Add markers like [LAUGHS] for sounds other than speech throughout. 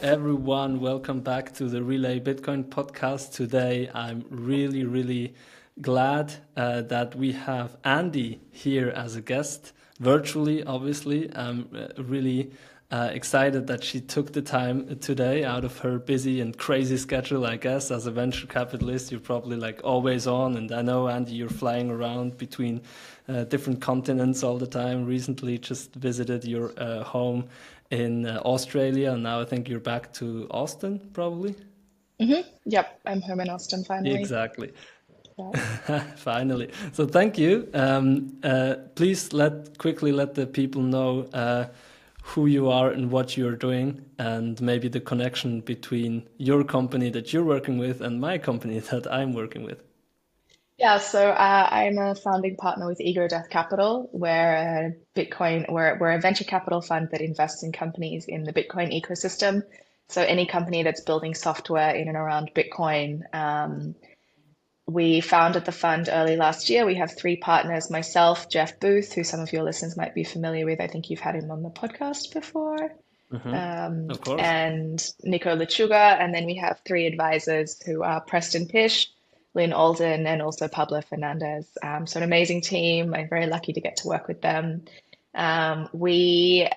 Everyone. Welcome back to the Relai Bitcoin podcast. Today, I'm really, really glad uh, that we have Andi here as a guest, virtually, obviously. I'm uh, really uh, excited that she took the time today out of her busy and crazy schedule, I guess. As a venture capitalist, you're probably like always on. And I know, Andi, you're flying around between uh, different continents all the time. Recently, just visited your uh, home in uh, Australia, and now I think you're back to Austin, probably. Mm-hmm. Yep, I'm home in Austin finally. Exactly. Yeah. [LAUGHS] finally. So thank you. Um, uh, please let quickly let the people know uh, who you are and what you're doing, and maybe the connection between your company that you're working with and my company [LAUGHS] that I'm working with. Yeah, so uh, I'm a founding partner with Ego Death Capital. We're a Bitcoin, we're, we're a venture capital fund that invests in companies in the Bitcoin ecosystem. So any company that's building software in and around Bitcoin. Um, we founded the fund early last year. We have three partners myself, Jeff Booth, who some of your listeners might be familiar with. I think you've had him on the podcast before. Mm-hmm. Um, of course. And Nico Lechuga. And then we have three advisors who are Preston Pysh, Lyn Alden and also Pablo Fernandez. Um, so an amazing team. I'm very lucky to get to work with them. Um, we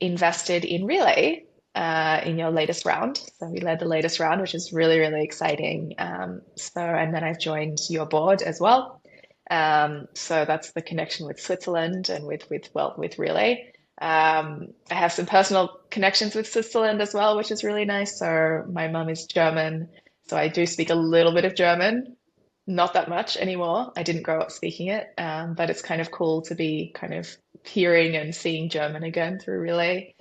invested in Relai uh, in your latest round. So we led the latest round, which is really, really exciting. Um, so, and then I've joined your board as well. Um, so that's the connection with Switzerland and with, with, well, with Relai. Um, I have some personal connections with Switzerland as well, which is really nice. So my mum is German. So I do speak a little bit of German not that much anymore. I didn't grow up speaking it, um, but it's kind of cool to be kind of hearing and seeing German again through Relai.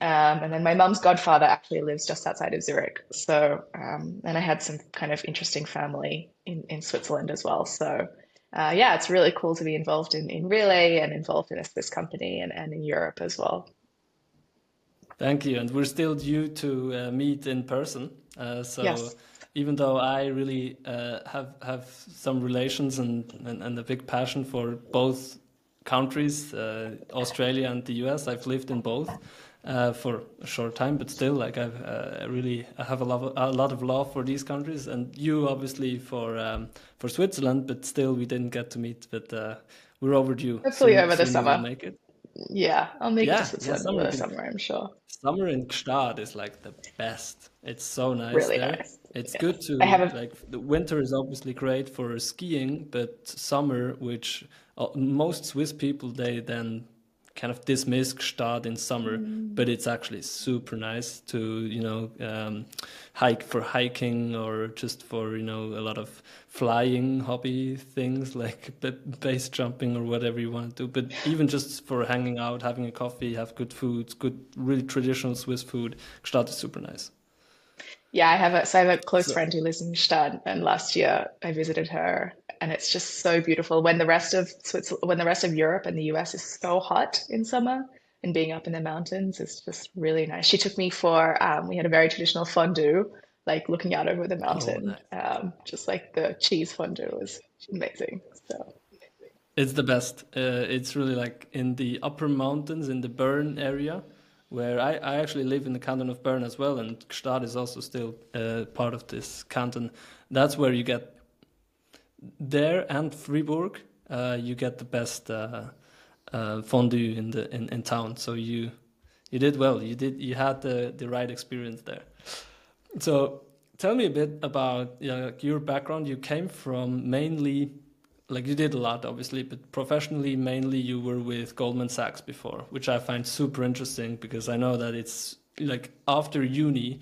Um, and then my mum's godfather actually lives just outside of Zurich. So, um, and I had some kind of interesting family in, in Switzerland as well. So, uh, yeah, it's really cool to be involved in, in Relai and involved in this, Swiss company and, and in Europe as well. Thank you. And we're still due to uh, meet in person. Uh, so, yes even though I really uh, have have some relations and, and, and, a big passion for both countries, uh, Australia and the US, I've lived in both uh, for a short time, but still, like I've uh, really I have a lot, a lot of love for these countries, and you obviously for um, for Switzerland, but still we didn't get to meet, but uh, we're overdue. Hopefully soon, over the summer. Make it. Yeah, I'll make yeah, it to Switzerland yeah, summer, over the summer. I'm sure. Summer in Gstaad is like the best. It's so nice really there. Nice. It's good to like the winter is obviously great for skiing, but summer, which uh, most Swiss people they then kind of dismiss Gstaad in summer, mm. but it's actually super nice to you know um, hike for hiking or just for you know a lot of flying hobby things like [LAUGHS] base jumping or whatever you want to do. But even just for hanging out, having a coffee, have good food, good really traditional Swiss food, Gstaad is super nice. Yeah, I have a so I have a close so, friend who lives in Gstaad, and last year I visited her, and it's just so beautiful. When the rest of Switzerland, when the rest of Europe and the US is so hot in summer, and being up in the mountains is just really nice. She took me for um, we had a very traditional fondue, like looking out over the oh, mountain, oh, nice. um, just like the cheese fondue was amazing. So. It's the best. Uh, it's really like in the upper mountains in the Bern area where I, I actually live in the canton of Bern as well, and Gstaad is also still uh, part of this canton. That's where you get there and Fribourg. Uh, you get the best uh, uh, fondue in the in, in town. So you you did well. You did you had the the right experience there. So tell me a bit about your background. You came from mainly like you did a lot obviously but professionally mainly you were with goldman sachs before which i find super interesting because i know that it's like after uni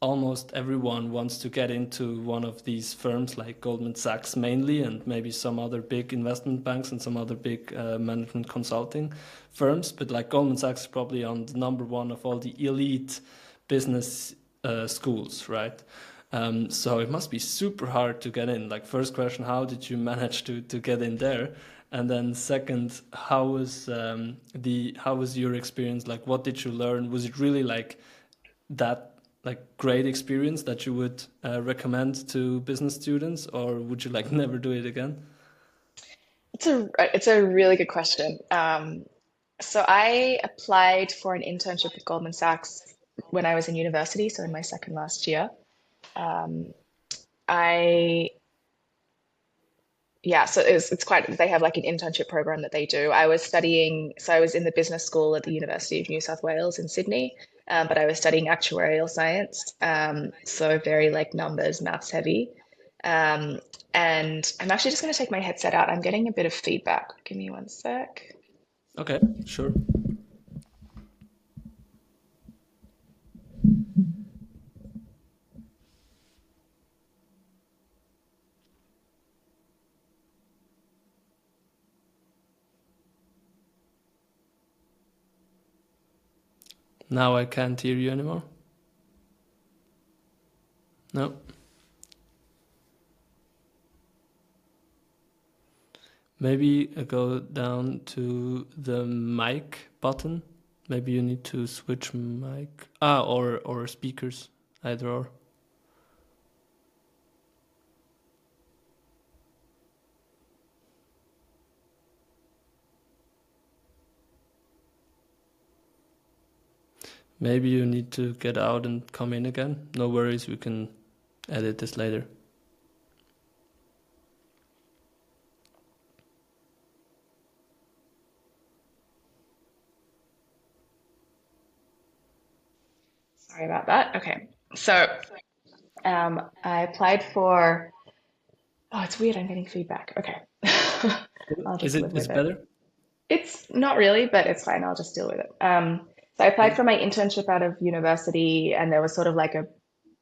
almost everyone wants to get into one of these firms like goldman sachs mainly and maybe some other big investment banks and some other big uh, management consulting firms. But like goldman sachs is probably on the number one of all the elite business uh, schools right um, so it must be super hard to get in. Like first question, how did you manage to to get in there? And then second, how was um, the how was your experience? Like what did you learn? Was it really like that like great experience that you would uh, recommend to business students, or would you like [LAUGHS] never do it again? It's a it's a really good question. Um, so I applied for an internship at Goldman Sachs when I was in university, so in my second last year. Um, I yeah, so it's it's quite they have like an internship program that they do. I was studying, so I was in the business school at the University of New South Wales in Sydney, um, but I was studying actuarial science, um, so very like numbers, maths heavy. Um, and I'm actually just going to take my headset out. I'm getting a bit of feedback. Give me one sec. Okay, sure. Now I can't hear you anymore. No. Maybe I go down to the mic button. Maybe you need to switch mic. Ah, or or speakers, either or. Maybe you need to get out and come in again. No worries, we can edit this later. Sorry about that. Okay. So um, I applied for, oh, it's weird. I'm getting feedback. Okay. [LAUGHS] I'll Is it live is with it. better? It's not really, but it's fine. I'll just deal with it. Um, so I applied for my internship out of university, and there was sort of like a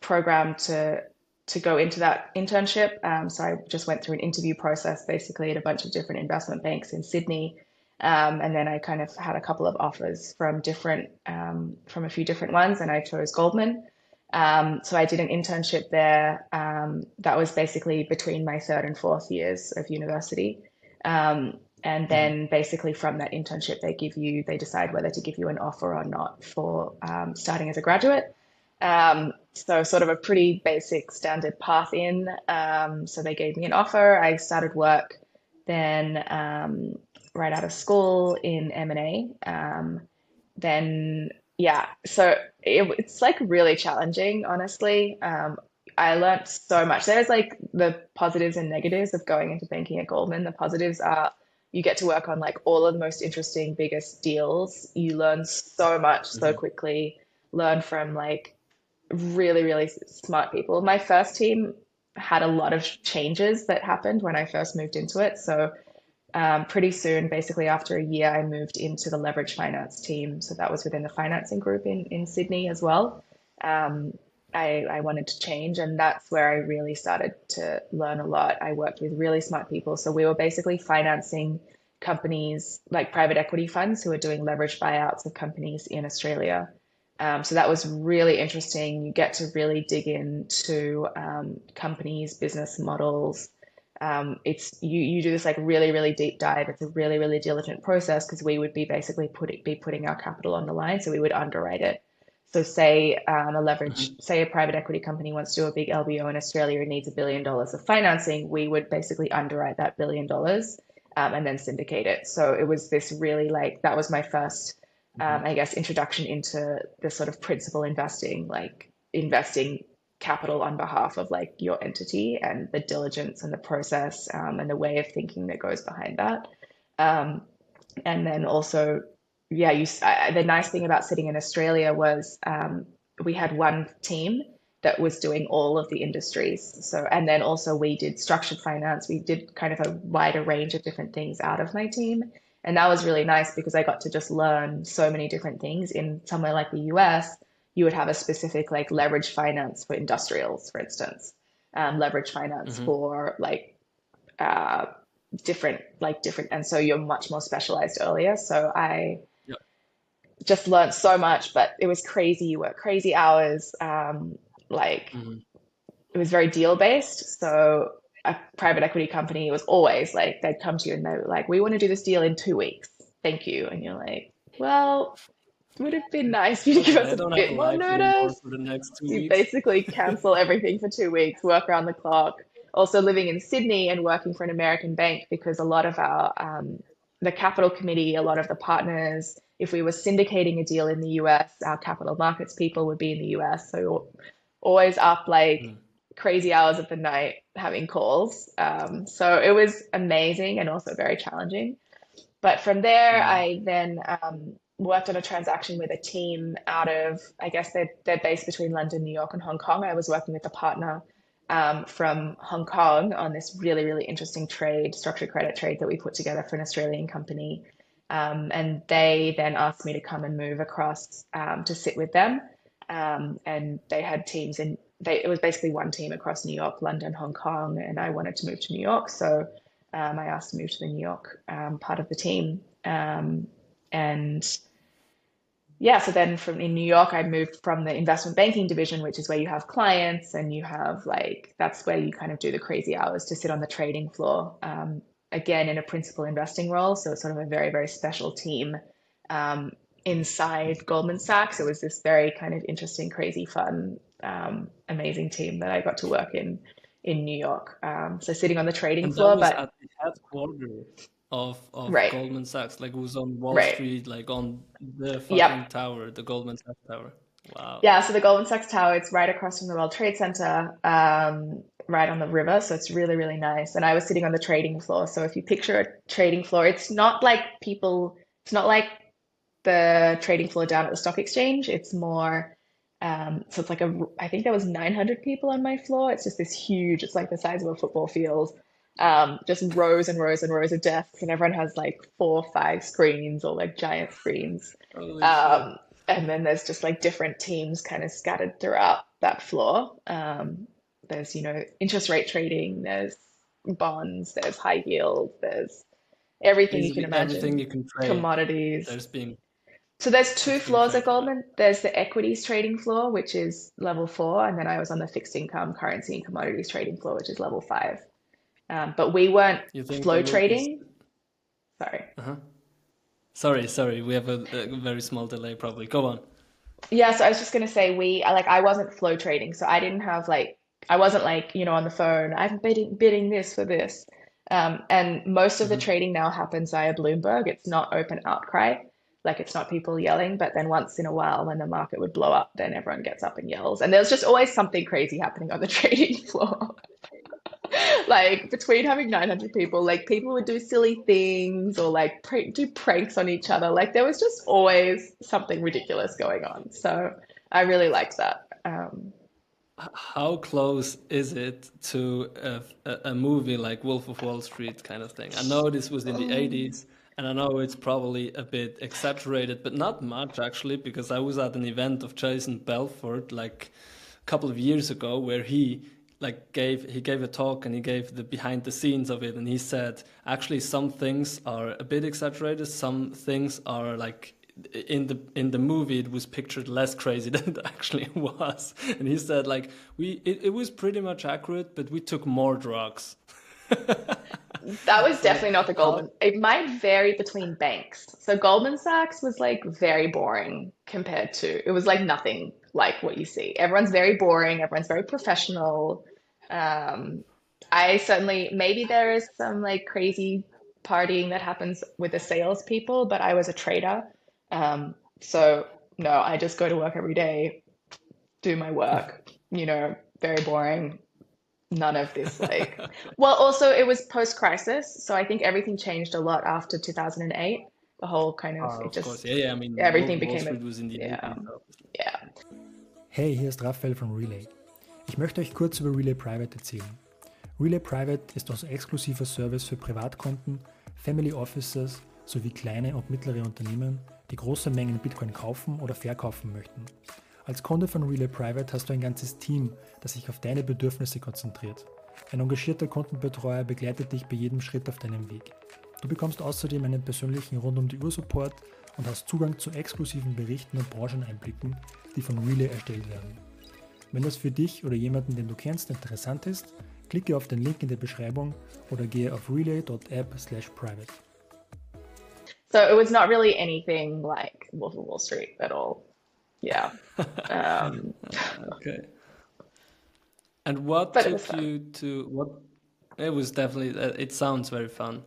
program to to go into that internship. Um, so I just went through an interview process basically at a bunch of different investment banks in Sydney. Um, and then I kind of had a couple of offers from different um, from a few different ones, and I chose Goldman. Um, so I did an internship there. Um, that was basically between my third and fourth years of university. And hmm then basically from that internship, they give you, they decide whether to give you an offer or not for um, starting as a graduate. Um, so sort of a pretty basic standard path in. Um, so they gave me an offer. I started work then um, right out of school in M&A. Um, then yeah, so it, it's like really challenging, honestly. Um, I learned so much. There's like the positives and negatives of going into banking at Goldman. The positives are you get to work on like all of the most interesting, biggest deals. You learn so much so hmm quickly, learn from like really, really smart people. My first team had a lot of changes that happened when I first moved into it. So um, pretty soon, basically after a year, I moved into the leverage finance team. So that was within the financing group in, in Sydney as well. Um, I, I wanted to change, and that's where I really started to learn a lot. I worked with really smart people. So we were basically financing companies like private equity funds who are doing leverage buyouts of companies in Australia. Um, so that was really interesting. You get to really dig into um, companies, business models, um, it's you you do this like really really deep dive. It's a really really diligent process because we would be basically putting be putting our capital on the line, so we would underwrite it. So say um, a leverage, hmm say a private equity company wants to do a big LBO in Australia and needs a billion dollars of financing, we would basically underwrite that billion dollars um, and then syndicate it. So it was this really like that was my first, um, I guess, introduction into the sort of principal investing, like investing capital on behalf of like your entity and the diligence and the process um, and the way of thinking that goes behind that. Um, and then also, yeah, you, I, the nice thing about sitting in Australia was um, we had one team that was doing all of the industries. So, and then also we did structured finance. We did kind of a wider range of different things out of my team. And that was really nice because I got to just learn so many different things in somewhere like the US you would have a specific like leverage finance for industrials, for instance, um, leverage finance hmm for like uh, different like different, and so you're much more specialized earlier. So I. just learned so much, but it was crazy. You work crazy hours. Um, like hmm it was very deal based. So a private equity company was always like they'd come to you and they were like, "We want to do this deal in two weeks. Thank you." And you're like, "Well." would have been nice for you to give us I a don't have a bit more notice. for the next two You weeks. basically [LAUGHS] cancel everything for two weeks, work around the clock. Also living in Sydney and working for an American bank because a lot of our um, the capital committee, a lot of the partners, if we were syndicating a deal in the US, our capital markets people would be in the US. So always up like mm. crazy hours of the night having calls. Um, so it was amazing and also very challenging. But from there, mm. I then um, worked on a transaction with a team out of, I guess they're, they're based between London, New York, and Hong Kong. I was working with a partner um, from Hong Kong on this really, really interesting trade, structured credit trade that we put together for an Australian company. Um, and they then asked me to come and move across um, to sit with them. Um, and they had teams they, it was basically one team across New York, London, Hong Kong, and I wanted to move to New York. So um, I asked to move to the New York um, part of the team. and yeah, so then from in New York, I moved from the investment banking division, which is where you have clients and you have like that's where you kind of do the crazy hours to sit on the trading floor. Um, again, in a principal investing role, so it's sort of a very very special team um, inside Goldman Sachs. It was this very kind of interesting, crazy, fun, um, amazing team that I got to work in in New York. Um, so sitting on the trading and floor, but at the headquarters of, of right. Goldman Sachs, like who's on Wall right. Street, like on the fucking yep. tower, the Goldman Sachs Tower. Wow. Yeah, so the Goldman Sachs Tower, it's right across from the World Trade Center, um, right on the river. So it's really, really nice. And I was sitting on the trading floor. So if you picture a trading floor, it's not like people, it's not like the trading floor down at the stock exchange. It's more, um, so it's like a, I think there was 900 people on my floor. It's just this huge, it's like the size of a football field um, just rows and rows and rows of desks, and everyone has like four or five screens or like giant screens. Um, and then there's just like different teams kind of scattered throughout that floor. Um, there's, you know, interest rate trading, there's bonds, there's high yield, there's everything you can imagine. Everything you can trade. Commodities. There's been so there's two floors at Goldman. There's the equities trading floor, which is level four, and then I was on the fixed income, currency, and commodities trading floor, which is level five. Um, but we weren't flow trading. Sorry. Uh-huh. Sorry, sorry. We have a, a, very small delay, probably. Go on. Yeah, so I was just gonna say we like I wasn't flow trading, so I didn't have like I wasn't like you know on the phone. I'm bidding bidding this for this. Um, and most of mm-hmm. the trading now happens via Bloomberg. It's not open outcry, like it's not people yelling. But then once in a while, when the market would blow up, then everyone gets up and yells. And there's just always something crazy happening on the [LAUGHS] trading floor. [LAUGHS] like between having 900 people like people would do silly things or like pr- do pranks on each other. Like there was just always something ridiculous going on. So i really liked that um, how close is it to a, a, movie like wolf of wall street kind of thing? I know this was in the 80s and i know it's probably a bit exaggerated but not much actually because i was at an event of jason belfort like a couple of years ago where he like gave he gave a talk and he gave the behind the scenes of it and he said actually some things are a bit exaggerated some things are like in the in the movie it was pictured less crazy [LAUGHS] than it actually was and he said like we it, it was pretty much accurate but we took more drugs [LAUGHS] that was definitely not the Goldman. It might vary between banks. So Goldman Sachs was like very boring compared to, it was like nothing like what you see. Everyone's very boring. Everyone's very professional. Um, I certainly maybe there is some like crazy partying that happens with the salespeople, but I was a trader, um, so no, I just go to work every day, do my work. You know, very boring. None of this like. [LAUGHS] well, also it was post crisis, so I think everything changed a lot after two thousand and eight. The whole kind of, oh, it just course. yeah, yeah. I mean, everything Wall, became Wall a, was in the yeah, yeah. Hey, here's ist Raphael von Relai. Ich möchte euch kurz über Relay Private erzählen. Relay Private ist unser exklusiver Service für Privatkunden, Family Offices sowie kleine und mittlere Unternehmen, die große Mengen Bitcoin kaufen oder verkaufen möchten. Als Kunde von Relay Private hast du ein ganzes Team, das sich auf deine Bedürfnisse konzentriert. Ein engagierter Kundenbetreuer begleitet dich bei jedem Schritt auf deinem Weg. Du bekommst außerdem einen persönlichen rund um die Uhr Support und hast Zugang zu exklusiven Berichten und Brancheneinblicken, die von Relay erstellt werden. Wenn das für dich oder jemanden, den du kennst, interessant ist, klicke auf den Link in der Beschreibung oder gehe auf relai.app/private. So it was not really anything like Wolf of Wall Street at all. Yeah. [LAUGHS] Um, okay. And what took you to what? It was definitely. Uh, it sounds very fun.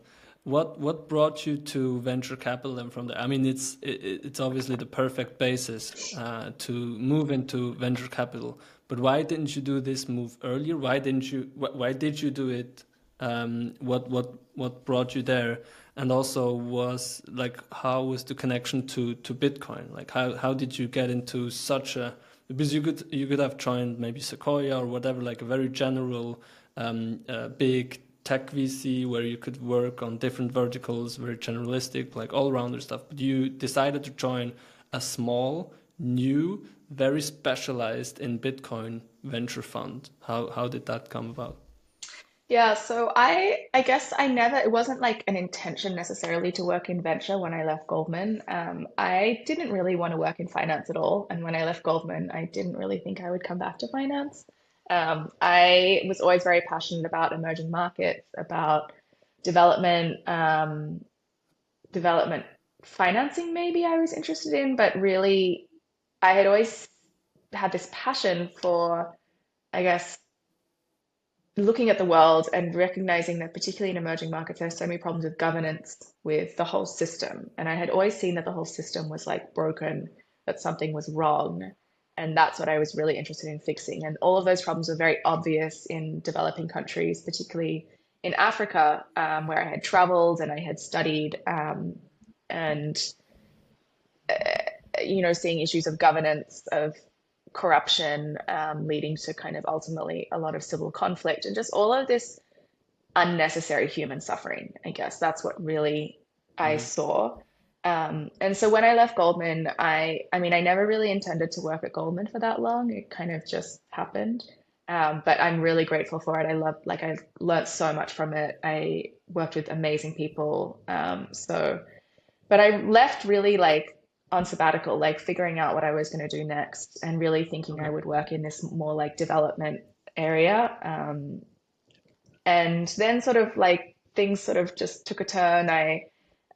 what what brought you to venture capital and from there? I mean, it's it, it's obviously the perfect basis uh, to move into venture capital. But why didn't you do this move earlier? Why didn't you? Why did you do it? Um, what what what brought you there? And also was like how was the connection to to Bitcoin? Like how how did you get into such a because you could you could have joined maybe Sequoia or whatever, like a very general, um, uh, big tech VC where you could work on different verticals, very generalistic, like all rounder stuff. But you decided to join a small, new, very specialized in Bitcoin venture fund. How how did that come about? Yeah, so I I guess I never it wasn't like an intention necessarily to work in venture when I left Goldman. Um, I didn't really want to work in finance at all, and when I left Goldman, I didn't really think I would come back to finance. Um, I was always very passionate about emerging markets, about development, um, development financing. Maybe I was interested in, but really, I had always had this passion for, I guess looking at the world and recognizing that particularly in emerging markets there's so many problems with governance with the whole system. And i had always seen that the whole system was like broken that something was wrong. And that's what i was really interested in fixing. And all of those problems were very obvious in developing countries particularly in africa um, where i had traveled and i had studied um, and uh, you know seeing issues of governance of corruption, um, leading to kind of ultimately a lot of civil conflict and just all of this unnecessary human suffering. I guess that's what really I mm-hmm. saw. Um, and so when I left Goldman, I, I mean, I never really intended to work at Goldman for that long. It kind of just happened. Um, but I'm really grateful for it. I love, like, I've learned so much from it. I worked with amazing people. Um, so, but I left really like on sabbatical, like figuring out what I was going to do next and really thinking I would work in this more like development area. Um, and then sort of like things sort of just took a turn. I,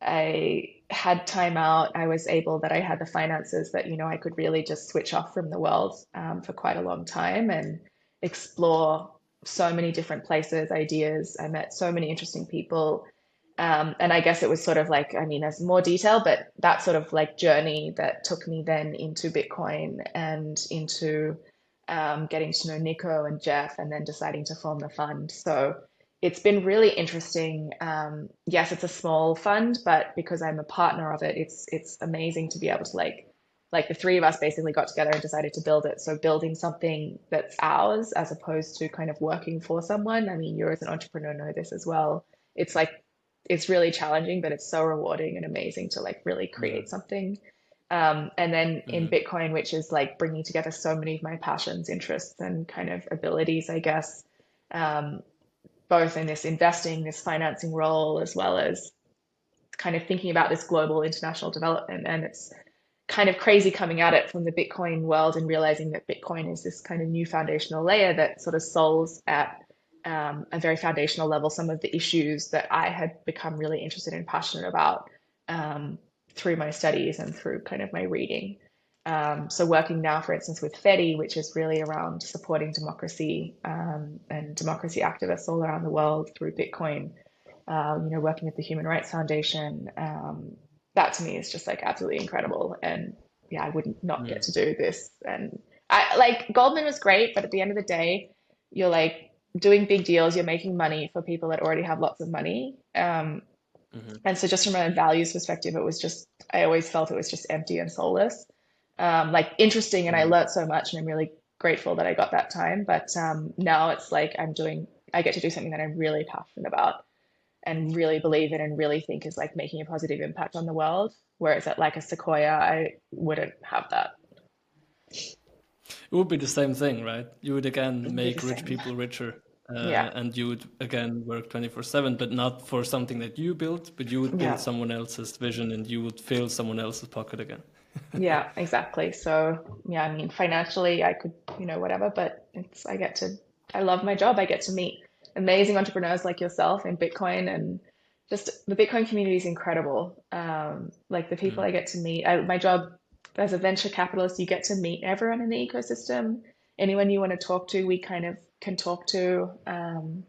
I had time out. I was able that I had the finances that, you know, I could really just switch off from the world um, for quite a long time and explore so many different places, ideas. I met so many interesting people um, and I guess it was sort of like, I mean, there's more detail, but that sort of like journey that took me then into Bitcoin and into um, getting to know Nico and Jeff and then deciding to form the fund. So it's been really interesting. Um, yes, it's a small fund, but because I'm a partner of it, it's it's amazing to be able to like like the three of us basically got together and decided to build it. So building something that's ours as opposed to kind of working for someone. I mean, you as an entrepreneur know this as well. It's like it's really challenging, but it's so rewarding and amazing to like really create something. Um, and then mm-hmm. in Bitcoin, which is like bringing together so many of my passions, interests, and kind of abilities, I guess, um, both in this investing, this financing role, as well as kind of thinking about this global international development. And it's kind of crazy coming at it from the Bitcoin world and realizing that Bitcoin is this kind of new foundational layer that sort of solves at um, a very foundational level some of the issues that I had become really interested and passionate about um, through my studies and through kind of my reading. Um, so working now, for instance, with FEDI, which is really around supporting democracy um, and democracy activists all around the world through Bitcoin. Uh, you know, working with the Human Rights Foundation, um, that to me is just like absolutely incredible. And yeah, I wouldn't not get to do this. And I like Goldman was great, but at the end of the day, you're like doing big deals, you're making money for people that already have lots of money. Um, mm-hmm. And so, just from a values perspective, it was just, I always felt it was just empty and soulless. Um, like interesting, and I mm-hmm. learned so much, and I'm really grateful that I got that time. But um, now it's like I'm doing, I get to do something that I'm really passionate about and really believe in and really think is like making a positive impact on the world. Whereas at like a Sequoia, I wouldn't have that. It would be the same thing, right? You would again make rich people richer. Uh, yeah. And you would again work 24 7, but not for something that you built, but you would build yeah. someone else's vision and you would fill someone else's pocket again. [LAUGHS] yeah, exactly. So, yeah, I mean, financially, I could, you know, whatever, but it's, I get to, I love my job. I get to meet amazing entrepreneurs like yourself in Bitcoin and just the Bitcoin community is incredible. Um, like the people mm. I get to meet, I, my job as a venture capitalist, you get to meet everyone in the ecosystem. Anyone you want to talk to, we kind of can talk to. Um,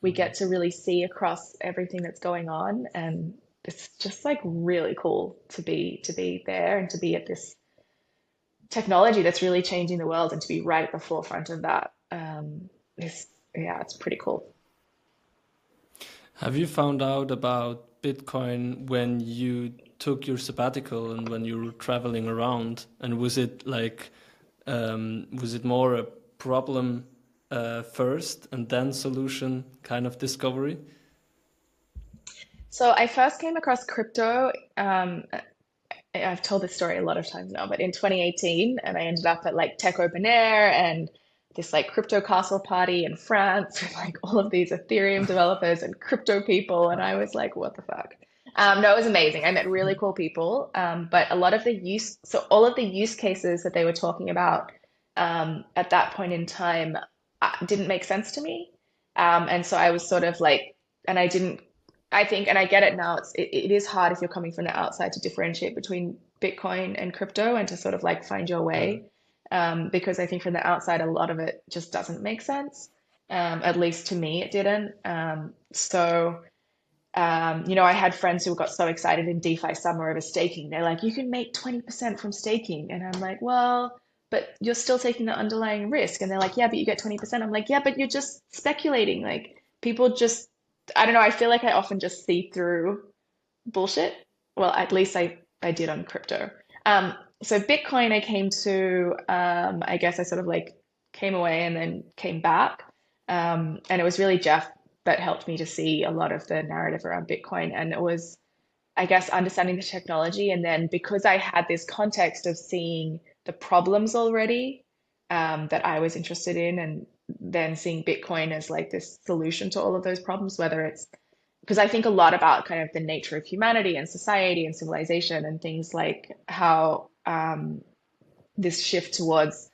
we get to really see across everything that's going on, and it's just like really cool to be to be there and to be at this technology that's really changing the world and to be right at the forefront of that um, is yeah, it's pretty cool. Have you found out about Bitcoin when you took your sabbatical and when you were traveling around? And was it like, um, was it more a problem uh, first and then solution kind of discovery? So I first came across crypto. Um, I've told this story a lot of times now, but in 2018, and I ended up at like Tech Open Air and this like crypto castle party in France [LAUGHS] with like all of these Ethereum developers and crypto people. And I was like, what the fuck? Um, no, it was amazing. I met really cool people. Um, but a lot of the use, so all of the use cases that they were talking about um, at that point in time uh, didn't make sense to me. Um, and so I was sort of like, and I didn't, I think, and I get it now, it's, it, it is hard if you're coming from the outside to differentiate between Bitcoin and crypto and to sort of like find your way um, because I think from the outside, a lot of it just doesn't make sense. Um, at least to me, it didn't. Um, so, um, you know, I had friends who got so excited in DeFi summer over staking. They're like, you can make 20% from staking. And I'm like, well, but you're still taking the underlying risk. And they're like, yeah, but you get 20%. I'm like, yeah, but you're just speculating. Like, people just, I don't know, I feel like I often just see through bullshit. Well, at least I, I did on crypto. Um, so Bitcoin, I came to, um, I guess I sort of like came away and then came back. Um, and it was really Jeff that helped me to see a lot of the narrative around Bitcoin. And it was, I guess, understanding the technology. And then because I had this context of seeing the problems already um, that I was interested in, and then seeing Bitcoin as like this solution to all of those problems, whether it's because I think a lot about kind of the nature of humanity and society and civilization and things like how um, this shift towards to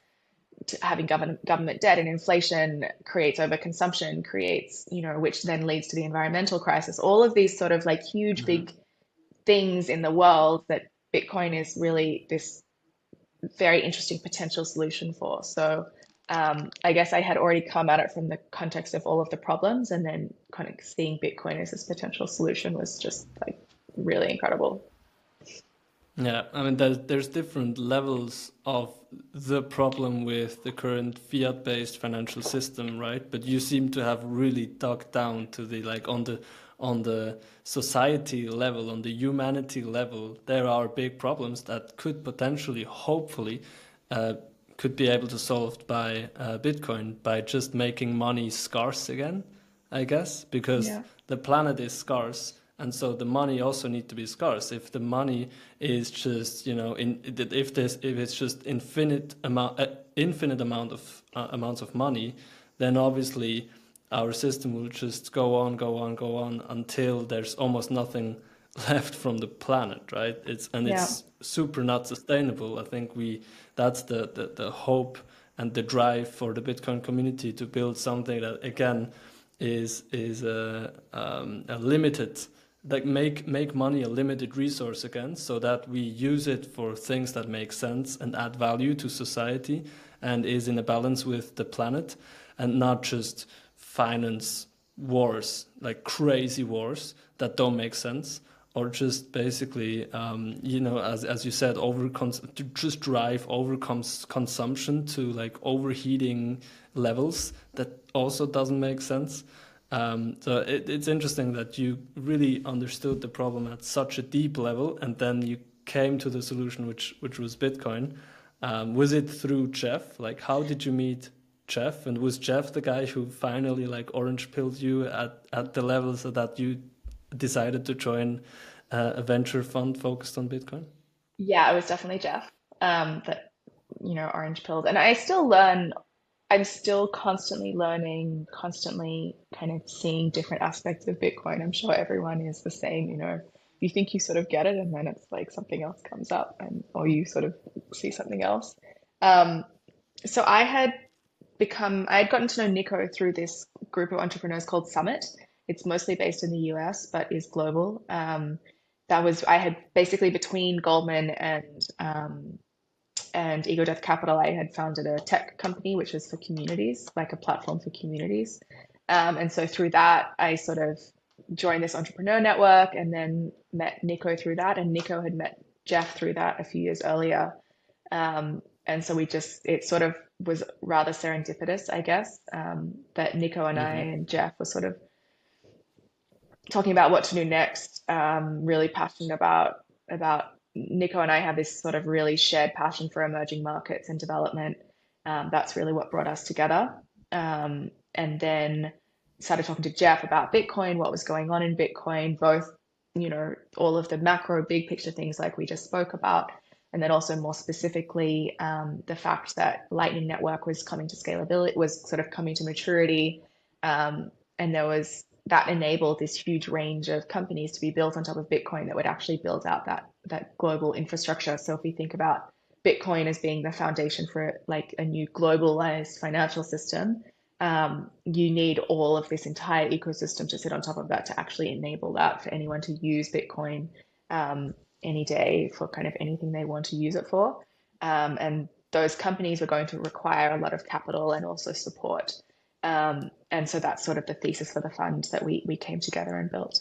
having government government debt and inflation creates overconsumption, creates you know, which then leads to the environmental crisis. All of these sort of like huge mm-hmm. big things in the world that Bitcoin is really this very interesting potential solution for. So um, I guess I had already come at it from the context of all of the problems, and then kind of seeing Bitcoin as this potential solution was just like really incredible. Yeah, I mean, there's there's different levels of the problem with the current fiat-based financial system, right? But you seem to have really dug down to the like on the on the society level, on the humanity level. There are big problems that could potentially, hopefully, uh, could be able to solved by uh, Bitcoin by just making money scarce again, I guess, because yeah. the planet is scarce and so the money also need to be scarce. If the money is just you know in if this if it's just infinite amount uh, infinite amount of uh, amounts of money then obviously our system will just go on go on go on until there's almost nothing [LAUGHS] left from the planet right? It's and yeah. it's super not sustainable. I think we that's the, the the hope and the drive for the bitcoin community to build something that again is is a, um, a limited like make make money a limited resource again so that we use it for things that make sense and add value to society and is in a balance with the planet and not just finance wars like crazy wars that don't make sense or just basically um, you know as, as you said over to just drive over consumption to like overheating levels that also doesn't make sense um, so it, it's interesting that you really understood the problem at such a deep level, and then you came to the solution, which which was Bitcoin. Um, was it through Jeff? Like, how did you meet Jeff? And was Jeff the guy who finally like orange pilled you at at the level so that you decided to join uh, a venture fund focused on Bitcoin? Yeah, it was definitely Jeff um, that you know orange pilled, and I still learn I'm still constantly learning, constantly kind of seeing different aspects of Bitcoin. I'm sure everyone is the same, you know. You think you sort of get it, and then it's like something else comes up, and or you sort of see something else. Um, so I had become, I had gotten to know Nico through this group of entrepreneurs called Summit. It's mostly based in the US, but is global. Um, that was I had basically between Goldman and um, and Ego Death Capital, I had founded a tech company which was for communities, like a platform for communities. Um, and so through that, I sort of joined this entrepreneur network and then met Nico through that. And Nico had met Jeff through that a few years earlier. Um, and so we just, it sort of was rather serendipitous, I guess, um, that Nico and mm-hmm. I and Jeff were sort of talking about what to do next. Um, really passionate about about Nico and I have this sort of really shared passion for emerging markets and development. Um, that's really what brought us together. Um, and then started talking to Jeff about Bitcoin, what was going on in Bitcoin, both, you know, all of the macro big picture things like we just spoke about, and then also more specifically um, the fact that Lightning Network was coming to scalability, was sort of coming to maturity, um, and there was that enabled this huge range of companies to be built on top of Bitcoin that would actually build out that that global infrastructure. So if we think about Bitcoin as being the foundation for like a new globalized financial system, um, you need all of this entire ecosystem to sit on top of that to actually enable that for anyone to use Bitcoin um, any day for kind of anything they want to use it for. Um, and those companies were going to require a lot of capital and also support. Um, and so that's sort of the thesis for the fund that we we came together and built.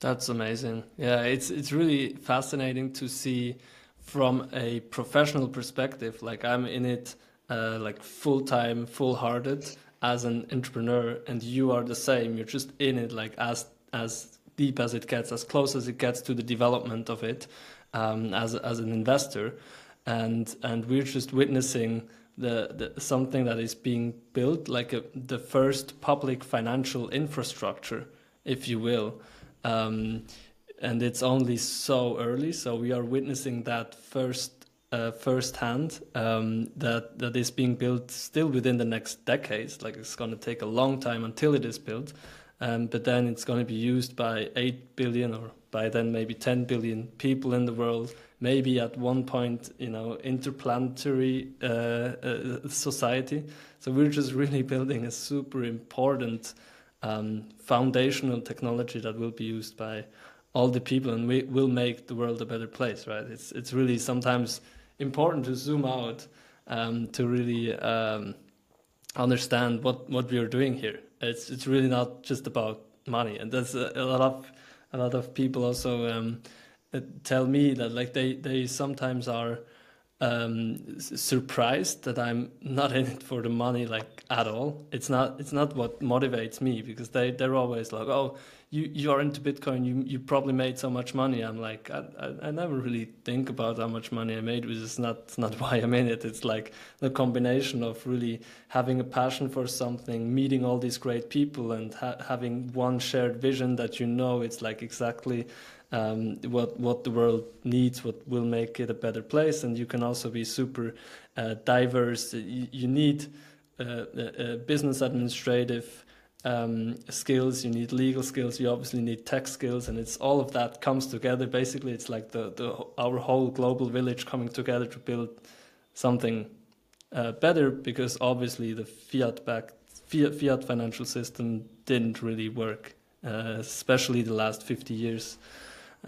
That's amazing. Yeah, it's it's really fascinating to see from a professional perspective. Like I'm in it uh, like full time, full hearted as an entrepreneur, and you are the same. You're just in it like as as deep as it gets, as close as it gets to the development of it um, as as an investor, and and we're just witnessing the, the something that is being built, like a, the first public financial infrastructure, if you will. Um, and it's only so early, so we are witnessing that first uh, firsthand um, that that is being built still within the next decades. Like it's going to take a long time until it is built, um, but then it's going to be used by eight billion or by then maybe ten billion people in the world maybe at one point, you know, interplanetary uh, uh, society. So we're just really [LAUGHS] building a super important um, foundational technology that will be used by all the people, and we will make the world a better place. Right? It's it's really sometimes important to zoom out um, to really um, understand what what we are doing here. It's it's really not just about money, and there's a, a lot of a lot of people also um, tell me that like they they sometimes are um, surprised that I'm not [LAUGHS] in it for the money like at all. It's not it's not what motivates me because they they're always like, oh, you you are into Bitcoin, you you probably made so much money. I'm like, I I, I never really think about how much money I made, which is not not [LAUGHS] why I'm in it. It's like the combination of really having a passion for something, meeting all these great people, and ha having one shared vision that you know it's like exactly um, what what the world needs, what will make it a better place, and you can also be super uh, diverse. You, you need uh, business administrative um, skills, you need legal skills, you obviously need tech skills, and it's all of that comes together. Basically, it's like the, the our whole global village coming together to build something uh, better because obviously the fiat backed fiat, fiat financial system didn't really work, uh, especially the last 50 years.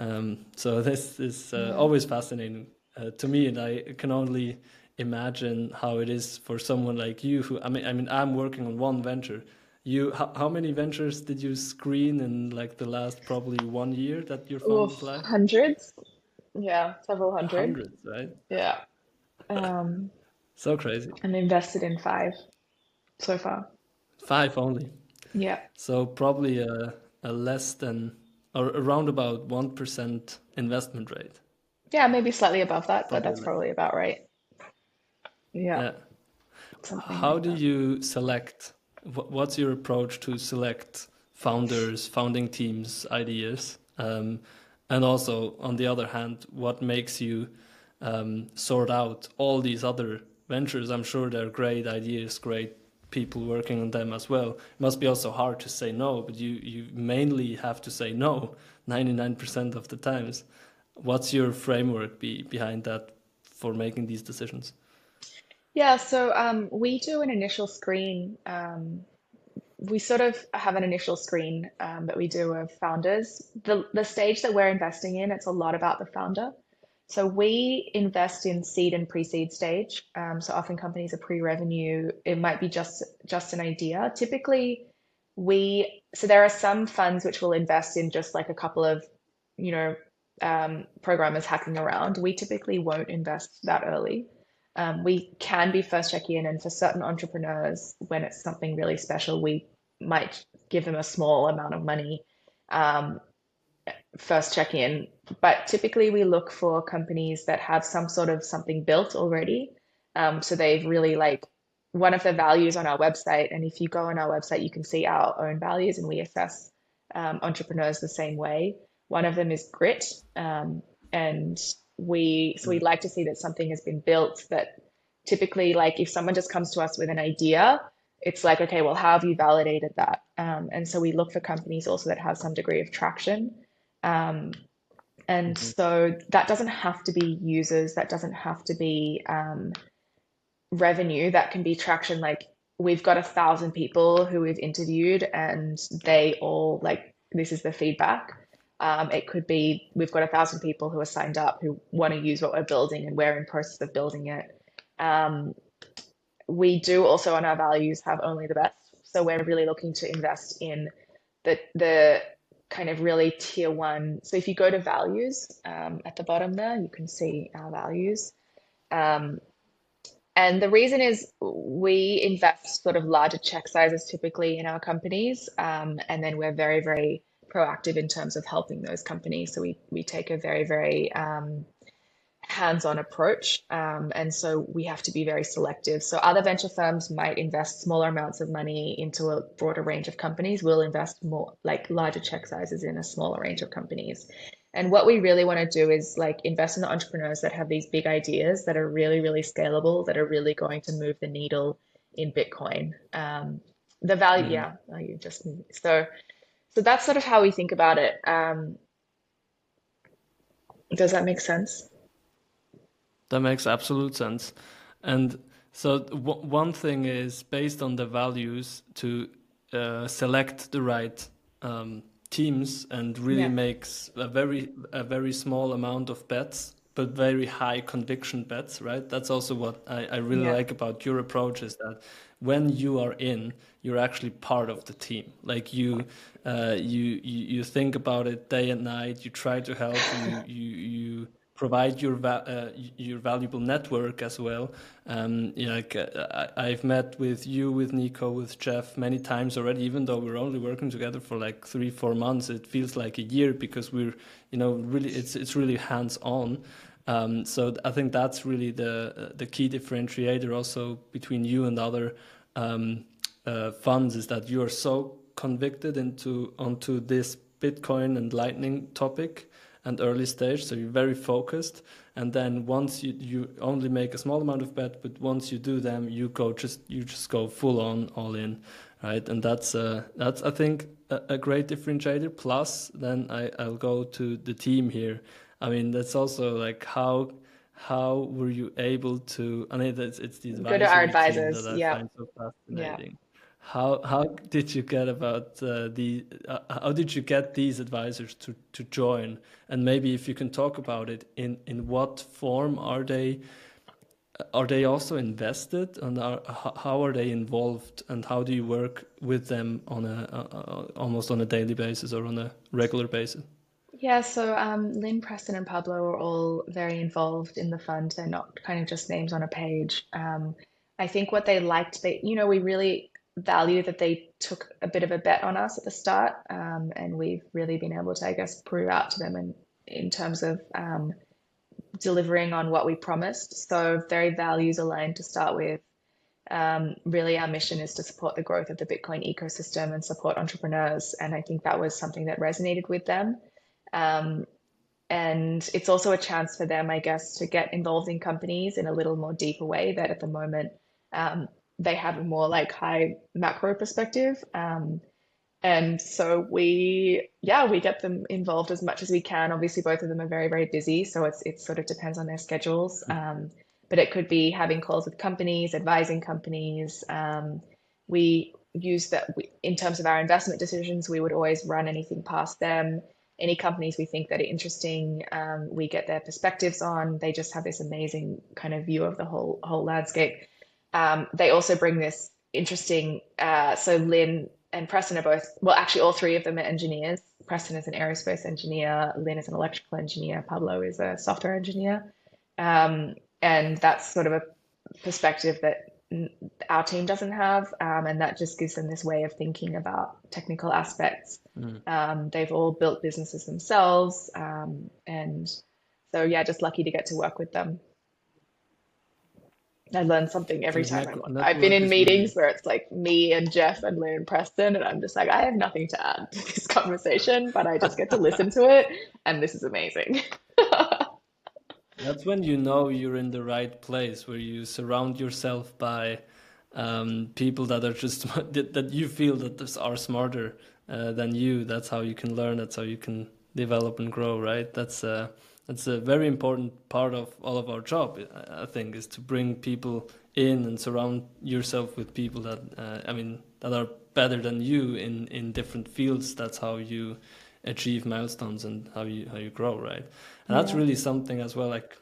Um, so [LAUGHS] this is uh, always fascinating uh, to me, and I can only imagine how it is for someone like you. Who I mean, I mean, I'm working on one venture. You, how, how many ventures did you screen in like the last probably one year that your is live? Hundreds, yeah, several hundred. Hundreds, right? Yeah. Um, [LAUGHS] so crazy. And invested in five so far. Five only. Yeah. So probably a, a less than around about 1% investment rate. Yeah, maybe slightly above that, but that's probably about right. Yeah. yeah. How like do that. you select? What's your approach to select founders, founding teams, ideas? Um, and also, on the other hand, what makes you um, sort out all these other ventures? I'm sure they're great ideas, great people working on them as well. It must be also hard to say no, but you, you mainly have to say no 99% of the times. What's your framework be, behind that for making these decisions? Yeah, so um, we do an initial screen. Um, we sort of have an initial screen um, that we do of founders. The, the stage that we're investing in, it's a lot about the founder. So we invest in seed and pre-seed stage. Um, so often companies are pre-revenue. It might be just just an idea. Typically, we so there are some funds which will invest in just like a couple of, you know, um, programmers hacking around. We typically won't invest that early. Um, we can be first check in, and for certain entrepreneurs, when it's something really special, we might give them a small amount of money um, first check in. But typically, we look for companies that have some sort of something built already. Um, so they've really like one of the values on our website. And if you go on our website, you can see our own values, and we assess um, entrepreneurs the same way. One of them is grit, um, and we so we'd like to see that something has been built that typically like if someone just comes to us with an idea it's like okay well how have you validated that um, and so we look for companies also that have some degree of traction um, and mm-hmm. so that doesn't have to be users that doesn't have to be um, revenue that can be traction like we've got a thousand people who we've interviewed and they all like this is the feedback um, it could be we've got a thousand people who are signed up who want to use what we're building and we're in process of building it. Um, we do also on our values have only the best. So we're really looking to invest in the the kind of really tier one. So if you go to values um, at the bottom there, you can see our values. Um, and the reason is we invest sort of larger check sizes typically in our companies. Um, and then we're very, very proactive in terms of helping those companies. So we we take a very very um, hands-on approach, um, and so we have to be very selective. So other venture firms might invest smaller amounts of money into a broader range of companies. We'll invest more like larger check sizes in a smaller range of companies. And what we really want to do is like invest in the entrepreneurs that have these big ideas that are really, really scalable, that are really going to move the needle in Bitcoin. Um, the value, mm. yeah, oh, you just so so that's sort of how we think about it. Um, does that make sense? That makes absolute sense. And so one thing is based on the values to uh, select the right um, teams and really yeah. makes a very a very small amount of bets but very high conviction bets right that's also what i, I really yeah. like about your approach is that when you are in you're actually part of the team like you uh, you, you you think about it day and night you try to help you you you provide your va- uh, your valuable network as well. Um, like uh, I, have met with you, with Nico, with Jeff many times already. Even though we're only working together for like three, four months, it feels like a year because we're, you know, really it's it's really hands on. Um, so I think that's really the the key differentiator also between you and other um, uh, funds is that you are so convicted into onto this Bitcoin and Lightning topic and early stage, so you're very focused. And then once you you only make a small amount of bet, but once you do them, you go just you just go full on all in, right? And that's uh, that's I think a, a great differentiator. Plus, then I I'll go to the team here. I mean that's also like how how were you able to? I mean, it's it's the go to our advisors. yeah. So fascinating. Yeah how how did you get about uh, the uh, how did you get these advisors to to join and maybe if you can talk about it in in what form are they are they also invested and are, how are they involved and how do you work with them on a, a almost on a daily basis or on a regular basis yeah, so um, Lyn, Preston, and Pablo are all very involved in the fund. They're not kind of just names on a page. Um, I think what they liked, they, you know, we really value that they took a bit of a bet on us at the start, um, and we've really been able to, I guess, prove out to them in in terms of um, delivering on what we promised. So very values aligned to start with. Um, really, our mission is to support the growth of the Bitcoin ecosystem and support entrepreneurs, and I think that was something that resonated with them. Um, and it's also a chance for them, I guess, to get involved in companies in a little more deeper way that at the moment um, they have a more like high macro perspective. Um, and so we, yeah, we get them involved as much as we can. Obviously, both of them are very, very busy, so it's it sort of depends on their schedules. Um, but it could be having calls with companies, advising companies. Um, we use that we, in terms of our investment decisions. We would always run anything past them. any companies we think that are interesting, um, we get their perspectives on. They just have this amazing kind of view of the whole whole landscape. Um, they also bring this interesting. Uh, so Lyn and Preston are both well, actually, all three of them are engineers. Preston is an aerospace engineer. Lyn is an electrical engineer. Pablo is a software engineer, um, and that's sort of a perspective that our team doesn't have, um, and that just gives them this way of thinking about technical aspects. Mm. Um, they've all built businesses themselves, um, and so yeah, just lucky to get to work with them. I learn something every time. I'm, I've been in meetings where it's like me and Jeff and Lou and Preston, and I'm just like, I have nothing to add to this conversation, but I just get to listen to it, and this is amazing. [LAUGHS] That's when you know you're in the right place, where you surround yourself by um, people that are just [LAUGHS] that you feel that are smarter uh, than you. That's how you can learn. That's how you can develop and grow. Right. That's uh, that's a very important part of all of our job. I think is to bring people in and surround yourself with people that uh, I mean that are better than you in in different fields. That's how you achieve milestones and how you how you grow. Right and that's really something as well like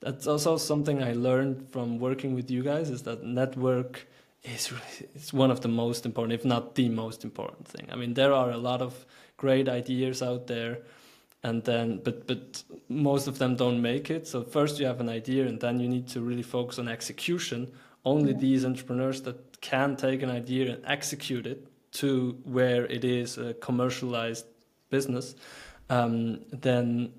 that's also something i learned from working with you guys is that network is really, it's one of the most important if not the most important thing i mean there are a lot of great ideas out there and then but but most of them don't make it. So first you have an idea and then you need to really focus on execution. Only these entrepreneurs that can take an idea and execute it to where it is a commercialized business um, then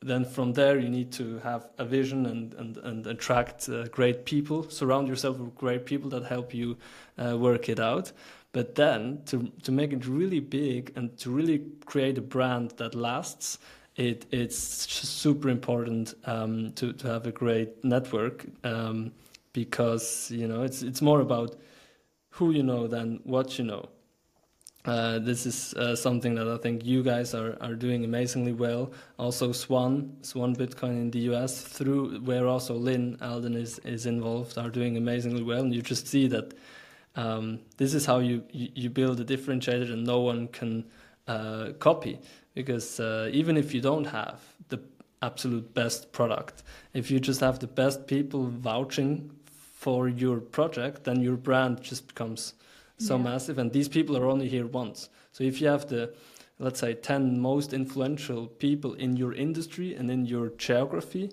then from there you need to have a vision and and, and attract uh, great people surround yourself with great people that help you uh, work it out but then to to make it really big and to really create a brand that lasts it it's super important um, to to have a great network um, because you know it's it's more about who you know than what you know uh, this is uh, something that I think you guys are, are doing amazingly well. Also, Swan, Swan Bitcoin in the US, through where also Lyn Alden is, is involved, are doing amazingly well. And you just see that um, this is how you, you, build a differentiator and no one can uh, copy. Because uh, even if you don't have the absolute best product, if you just have the best people vouching for your project, then your brand just becomes so yeah. massive and these people are only here once so if you have the let's say 10 most influential people in your industry and in your geography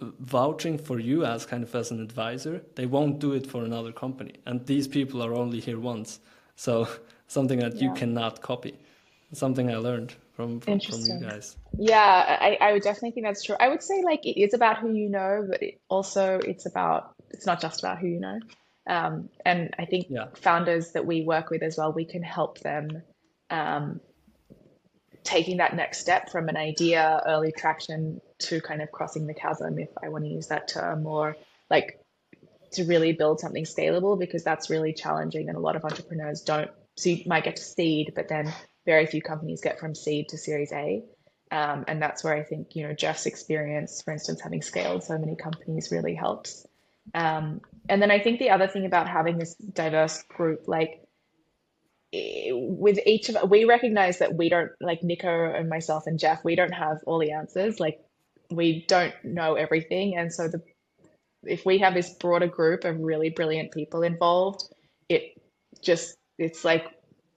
vouching for you as kind of as an advisor they won't do it for another company. And these people are only here once. So [LAUGHS] something that yeah. you cannot copy. Something i learned from from, from you guys. Yeah I, I would definitely think that's true. I would say like it is about who you know but it also it's about it's not just about who you know. Um, and I think yeah. founders that we work with as well, we can help them um, taking that next step from an idea, early traction to kind of crossing the chasm, if I want to use that term, or like to really build something scalable because that's really challenging. And a lot of entrepreneurs don't. So you might get to seed, but then very few companies get from seed to Series A. Um, and that's where I think you know Jeff's experience, for instance, having scaled so many companies, really helps. Um, and then I think the other thing about having this diverse group, like eh, with each of we recognize that we don't like Nico and myself and Jeff, we don't have all the answers. Like we don't know everything, and so the if we have this broader group of really brilliant people involved, it just it's like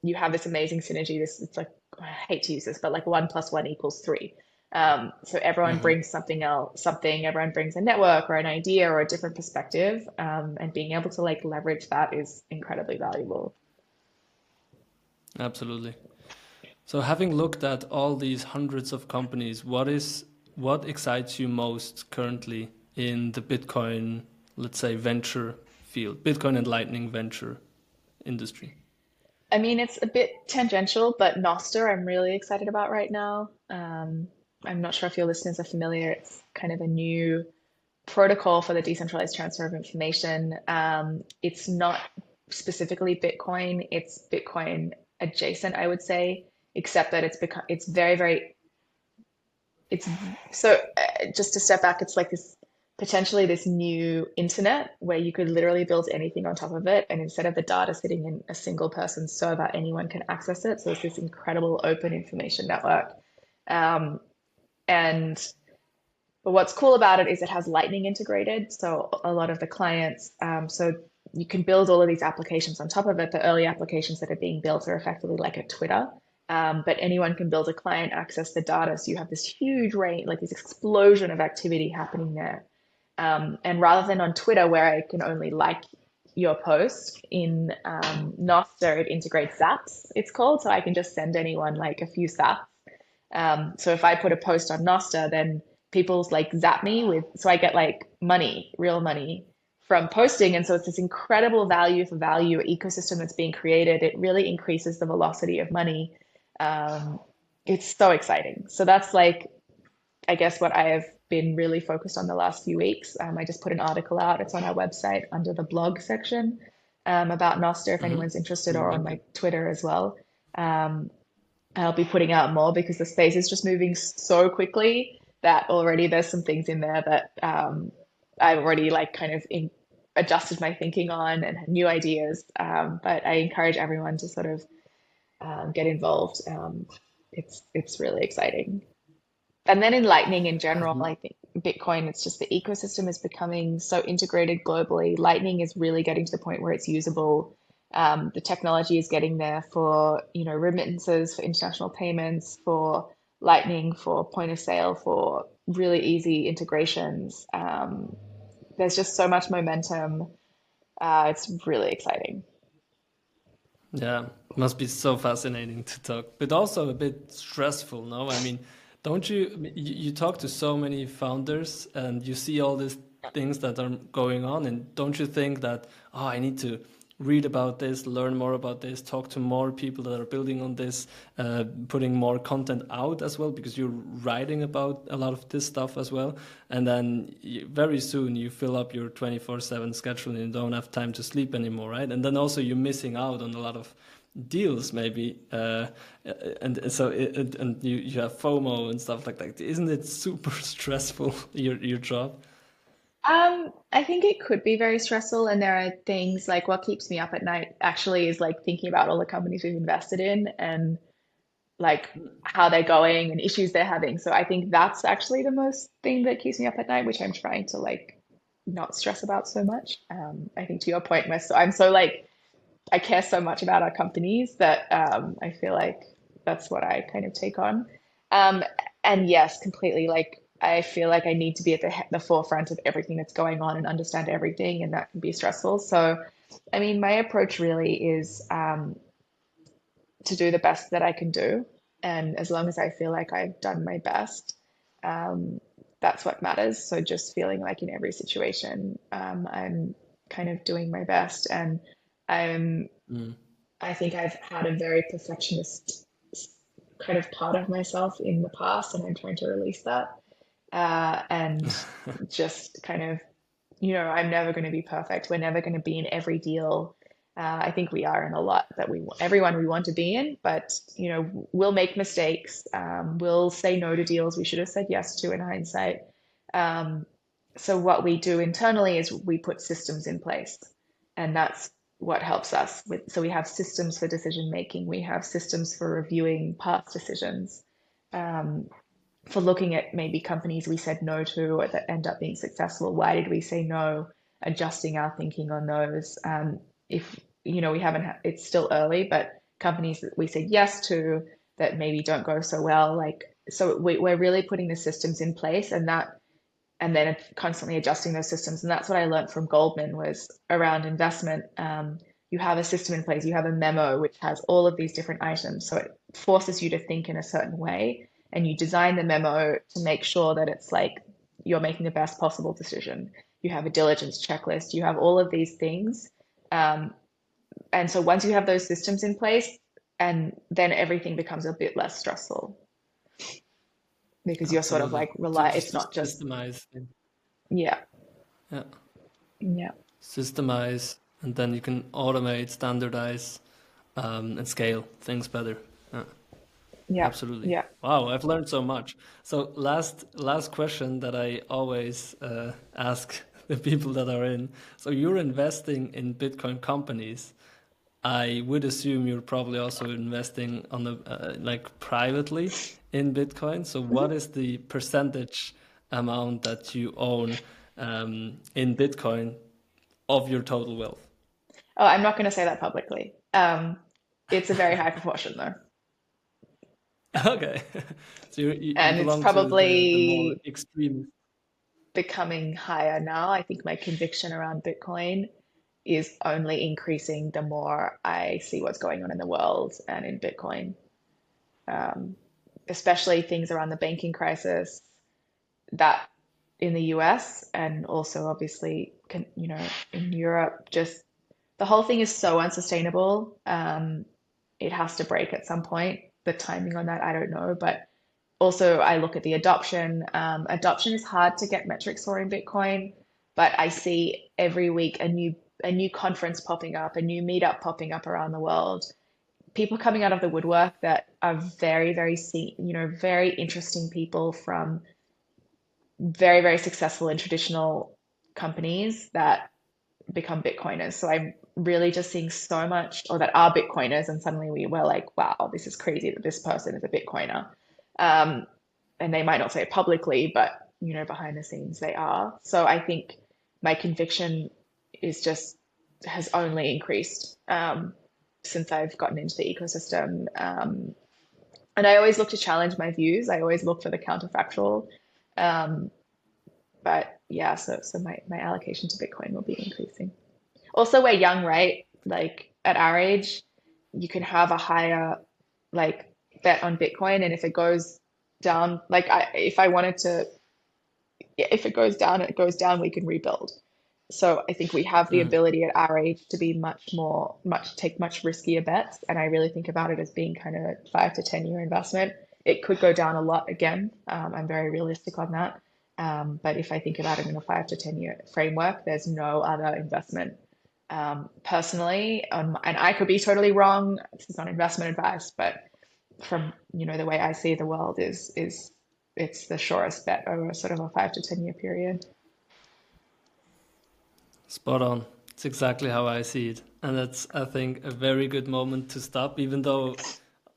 you have this amazing synergy. This it's like I hate to use this, but like one plus one equals three. Um, so everyone mm-hmm. brings something else, something. Everyone brings a network or an idea or a different perspective, um, and being able to like leverage that is incredibly valuable. Absolutely. So, having looked at all these hundreds of companies, what is what excites you most currently in the Bitcoin, let's say, venture field, Bitcoin and Lightning venture industry? I mean, it's a bit tangential, but Nostr I'm really excited about right now. Um, I'm not sure if your listeners are familiar. It's kind of a new protocol for the decentralized transfer of information. Um, it's not specifically Bitcoin. It's Bitcoin adjacent, I would say, except that it's become it's very very. It's so uh, just to step back. It's like this potentially this new internet where you could literally build anything on top of it, and instead of the data sitting in a single person's server, anyone can access it. So it's this incredible open information network Um, and but what's cool about it is it has Lightning integrated. So a lot of the clients, um, so you can build all of these applications on top of it. The early applications that are being built are effectively like a Twitter. Um, but anyone can build a client, access the data. So you have this huge range, like this explosion of activity happening there. Um, and rather than on Twitter, where I can only like your post, in um, Nostr, it integrates zaps, it's called. So I can just send anyone like a few zaps. Um, so if I put a post on Nostr, then people's like zap me with, so I get like money, real money from posting. And so it's this incredible value for value ecosystem that's being created. It really increases the velocity of money. Um, it's so exciting. So that's like, I guess, what I have been really focused on the last few weeks. Um, I just put an article out. It's on our website under the blog section um, about Nostr if mm-hmm. anyone's interested, or on my Twitter as well. Um, I'll be putting out more because the space is just moving so quickly that already there's some things in there that um, I've already like kind of in, adjusted my thinking on and new ideas. Um, but I encourage everyone to sort of um, get involved. Um, it's it's really exciting. And then in Lightning in general, mm-hmm. I think Bitcoin, it's just the ecosystem is becoming so integrated globally. Lightning is really getting to the point where it's usable. Um, the technology is getting there for you know remittances, for international payments, for Lightning, for point of sale, for really easy integrations. Um, there's just so much momentum. Uh, it's really exciting. Yeah, must be so fascinating to talk, but also a bit stressful. No, I mean, don't you? You talk to so many founders, and you see all these things that are going on, and don't you think that oh, I need to read about this, learn more about this, talk to more people that are building on this, uh, putting more content out as well, because you're writing about a lot of this stuff as well. And then you, very soon you fill up your 24 7 schedule and you don't have time to sleep anymore, right? And then also you're missing out on a lot of deals maybe uh, and so it, and you, you have fomo and stuff like that isn't it super [LAUGHS] stressful your your job um, I think it could be very stressful, and there are things like what keeps me up at night actually is like thinking about all the companies we've invested in and like how they're going and issues they're having. So I think that's actually the most thing that keeps me up at night, which I'm trying to like not stress about so much. Um, I think to your point, so I'm so like I care so much about our companies that um, I feel like that's what I kind of take on. Um, and yes, completely like I feel like I need to be at the, the forefront of everything that's going on and understand everything, and that can be stressful. So, I mean, my approach really is um, to do the best that I can do. And as long as I feel like I've done my best, um, that's what matters. So, just feeling like in every situation, um, I'm kind of doing my best. And I'm, mm. I think I've had a very perfectionist kind of part of myself in the past, and I'm trying to release that uh, and [LAUGHS] just kind of, you know, I'm never going to be perfect. We're never going to be in every deal. Uh, I think we are in a lot that we everyone we want to be in, but you know, we'll make mistakes. Um, we'll say no to deals we should have said yes to in hindsight. Um, so what we do internally is we put systems in place, and that's what helps us with. So we have systems for decision making. We have systems for reviewing past decisions. Um, for looking at maybe companies we said no to or that end up being successful. Why did we say no? Adjusting our thinking on those. Um, if you know we haven't, ha- it's still early, but companies that we said yes to that maybe don't go so well, like so we, we're really putting the systems in place, and that and then constantly adjusting those systems. And that's what I learned from Goldman was around investment. Um, you have a system in place, you have a memo which has all of these different items, so it forces you to think in a certain way and you design the memo to make sure that it's like you're making the best possible decision. You have a diligence checklist, you have all of these things. Um, and so once you have those systems in place, and then everything becomes a bit less stressful because you're sort of like rely. It's not just systemize. Yeah. Yeah. Yeah. Systemize, and then you can automate, standardize, um, and scale things better. Yeah. Yeah. Absolutely. Yeah. Wow, I've learned so much. So last last question that I always uh, ask [LAUGHS] the people that are in. So you're investing in Bitcoin companies. I would assume you're probably also investing on the uh, like privately in Bitcoin. So, what is the percentage amount that you own um, in Bitcoin of your total wealth? Oh, I'm not going to say that publicly. Um, it's a very high [LAUGHS] proportion, though. [LAUGHS] Okay, [LAUGHS] so you, you and it's probably the, the becoming higher now. I think my conviction around Bitcoin is only increasing the more I see what's going on in the world and in Bitcoin. Um, especially things around the banking crisis that in the US and also obviously you know in Europe just the whole thing is so unsustainable um, it has to break at some point the timing on that I don't know but also I look at the adoption um, adoption is hard to get metrics for in Bitcoin but I see every week a new a new conference popping up a new meetup popping up around the world people coming out of the woodwork that are very, very, you know, very interesting people from very, very successful in traditional companies that become Bitcoiners. So I'm really just seeing so much, or that are Bitcoiners, and suddenly we were like, wow, this is crazy that this person is a Bitcoiner. Um, and they might not say it publicly, but you know, behind the scenes they are. So I think my conviction is just has only increased. Um, since I've gotten into the ecosystem. Um, and I always look to challenge my views. I always look for the counterfactual. Um, but yeah, so so my, my allocation to Bitcoin will be increasing. Also, we're young, right? Like at our age, you can have a higher like bet on Bitcoin, and if it goes down, like I, if I wanted to, if it goes down, it goes down. We can rebuild. So I think we have the mm. ability at our age to be much more, much take much riskier bets. And I really think about it as being kind of a five to 10 year investment. It could go down a lot again. Um, I'm very realistic on that. Um, but if I think about it in a five to 10 year framework, there's no other investment um, personally. and I could be totally wrong. This is not investment advice, but from, you know, the way I see the world is, is it's the surest bet over sort of a five to 10 year period. Spot on. It's exactly how I see it. And that's, I think, a very good moment to stop, even though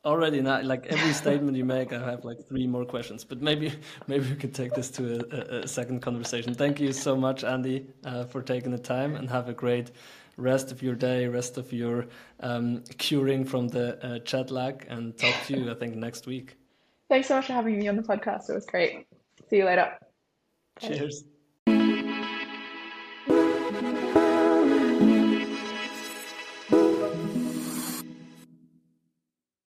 already now, like every [LAUGHS] statement you make, I have like three more questions, but maybe, [LAUGHS] maybe we could take this to a, a second conversation. Thank you so much, Andi, uh, for taking the time and have a great rest of your day, rest of your um, curing from the uh, jet lag and talk to you, I think, next week. Thanks so much for having me on the podcast. It was great. See you later. Cheers. Bye.